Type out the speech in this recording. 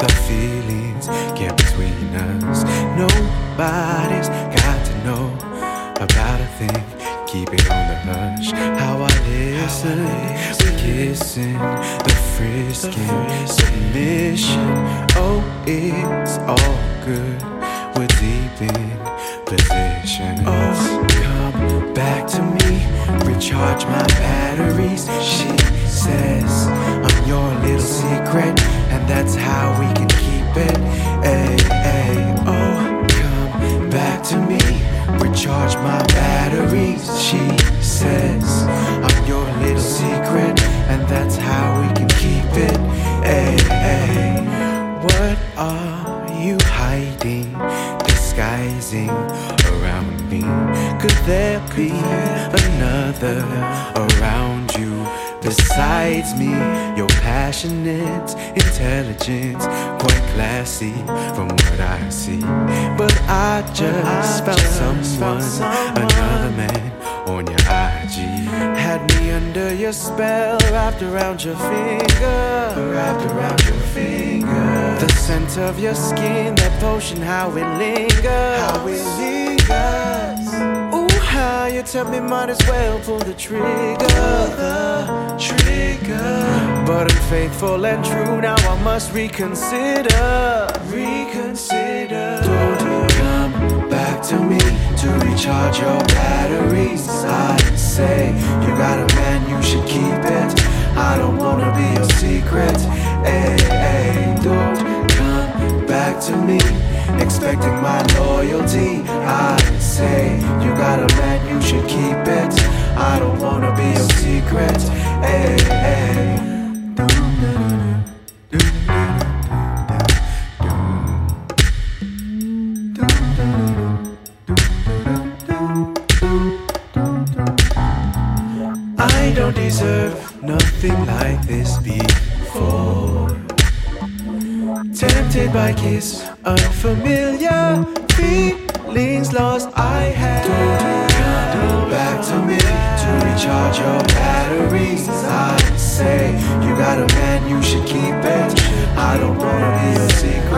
the feelings get between us. Nobody's got to know about a thing. Keep it on the hush. How I listen, we kissing, the frisking, submission. Oh, it's all good. We're deep in position. Oh, come back to me, recharge my batteries. She says. I'm back to me, recharge my batteries. She says I'm your little secret, and that's how we can keep it. Hey, ay, what are you hiding, disguising around me? Could there be another around you? Besides me, you're passionate, intelligent, quite classy from what I see. But I just found someone, another man on your IG. Had me under your spell, wrapped around your finger, wrapped around your finger. The scent of your skin, that potion, how it lingers, how it lingers. How you tell me might as well pull the trigger, the trigger. But I'm faithful and true, now I must reconsider, reconsider. Don't come back to me to recharge your batteries. I say you got a man, you should keep it. I don't wanna be your secret. Hey, hey, don't come back to me expecting my loyalty. I say got a man, you should keep it. I don't wanna be your secret. Hey, hey. I don't deserve nothing like this before. Tempted by kiss, unfamiliar feelings lost. I had come back to me to recharge your batteries. I say you got a man, you should keep it. I don't wanna be a secret.